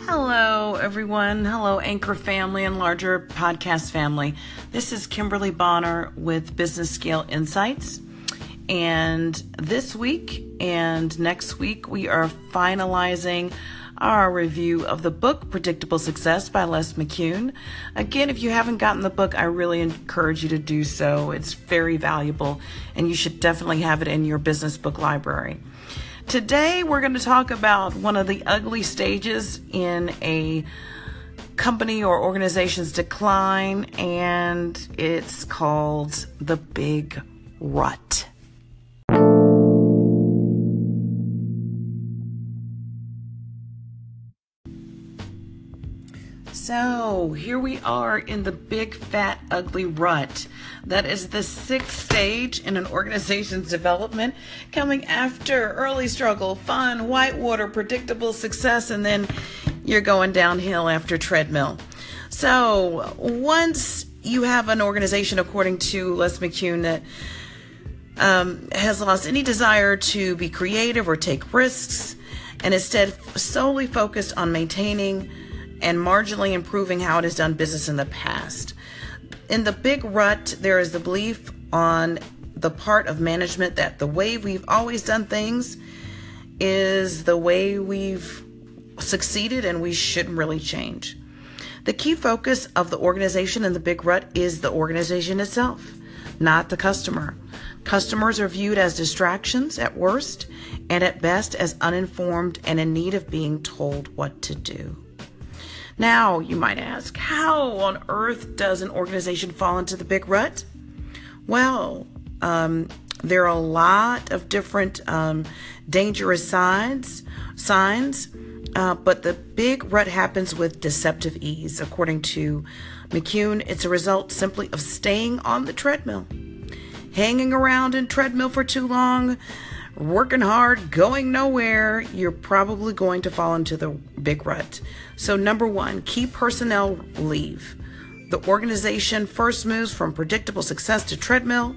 Hello, everyone. Hello, Anchor family and larger podcast family. This is Kimberly Bonner with Business Scale Insights. And this week and next week, we are finalizing our review of the book Predictable Success by Les McKeown. Again, if you haven't gotten the book, I really encourage you to do so. It's very valuable, and you should definitely have it in your business book library. Today, we're going to talk about one of the ugly stages in a company or organization's decline, and it's called the big rut. So here we are in the big, fat, ugly rut. That is the sixth stage in an organization's development, coming after early struggle, fun, whitewater, predictable success, and then you're going downhill after treadmill. So once you have an organization, according to Les McKeown, that um, has lost any desire to be creative or take risks, and instead solely focused on maintaining and marginally improving how it has done business in the past. In the big rut, there is the belief on the part of management that the way we've always done things is the way we've succeeded and we shouldn't really change. The key focus of the organization in the big rut is the organization itself, not the customer. Customers are viewed as distractions at worst, and at best as uninformed and in need of being told what to do. Now, you might ask, how on earth does an organization fall into the big rut? Well, um, there are a lot of different um, dangerous signs, signs, uh, but the big rut happens with deceptive ease. According to McKeown, it's a result simply of staying on the treadmill. Hanging around in treadmill for too long, working hard, going nowhere, you're probably going to fall into the big rut. So, number one, key personnel leave. The organization first moves from predictable success to treadmill,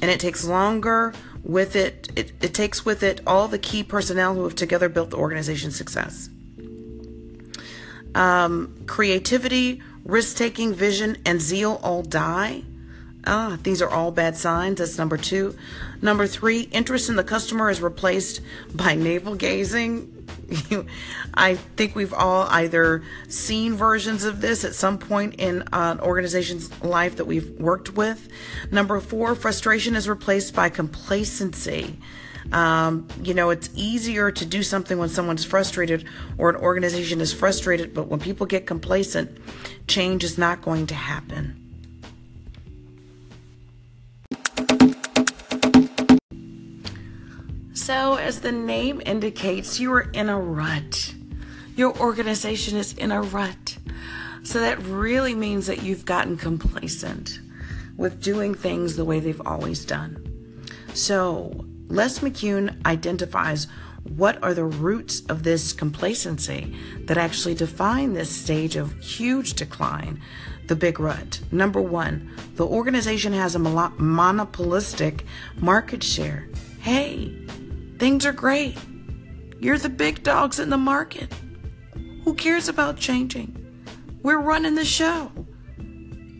and it takes longer with it, it, it takes with it all the key personnel who have together built the organization's success. Um, creativity, risk taking, vision, and zeal all die. Ah, these are all bad signs. That's number two. Number three, interest in the customer is replaced by navel gazing. I think we've all either seen versions of this at some point in an organization's life that we've worked with. Number four, frustration is replaced by complacency. Um, you know, it's easier to do something when someone's frustrated or an organization is frustrated, but when people get complacent, change is not going to happen. So, as the name indicates, you are in a rut. Your organization is in a rut. So, that really means that you've gotten complacent with doing things the way they've always done. So, Les McKeown identifies what are the roots of this complacency that actually define this stage of huge decline, the big rut. Number one, the organization has a monopolistic market share. Hey, Things are great. You're the big dogs in the market. Who cares about changing? We're running the show.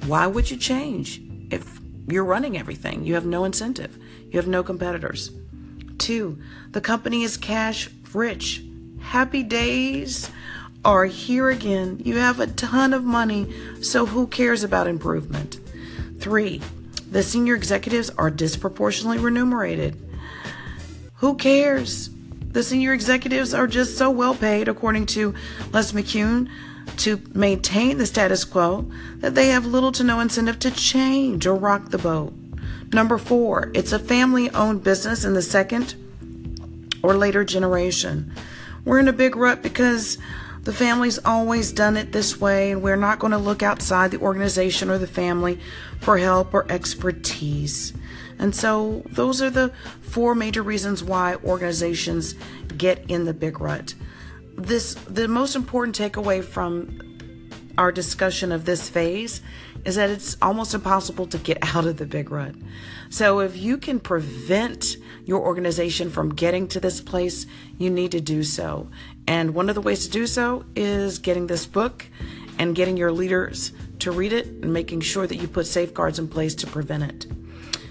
Why would you change if you're running everything? You have no incentive, you have no competitors. Two, the company is cash rich. Happy days are here again. You have a ton of money, so who cares about improvement? Three, the senior executives are disproportionately remunerated. Who cares? The senior executives are just so well paid, according to Les McKeown, to maintain the status quo that they have little to no incentive to change or rock the boat. Number four, it's a family owned business in the second or later generation. We're in a big rut because the family's always done it this way, and we're not going to look outside the organization or the family for help or expertise. And so, those are the four major reasons why organizations get in the big rut. This the most important takeaway from our discussion of this phase is that it's almost impossible to get out of the big rut. So if you can prevent your organization from getting to this place, you need to do so. And one of the ways to do so is getting this book and getting your leaders to read it and making sure that you put safeguards in place to prevent it.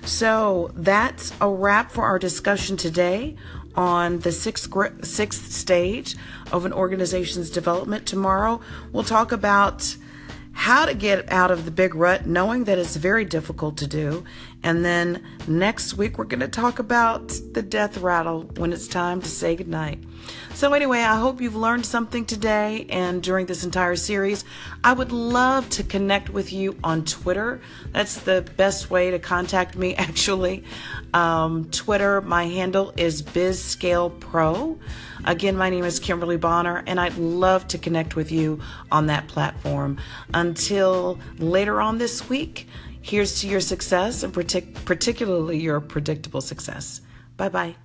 So that's a wrap for our discussion today on the sixth sixth stage of an organization's development. Tomorrow we'll talk about how to get out of the big rut, knowing that it's very difficult to do. And then next week, we're going to talk about the death rattle when it's time to say goodnight. So, anyway, I hope you've learned something today and during this entire series. I would love to connect with you on Twitter. That's the best way to contact me, actually. Um, Twitter, my handle is BizScalePro. Again, my name is Kimberly Bonner, and I'd love to connect with you on that platform. Until later on this week, here's to your success and partic- particularly your predictable success. Bye bye.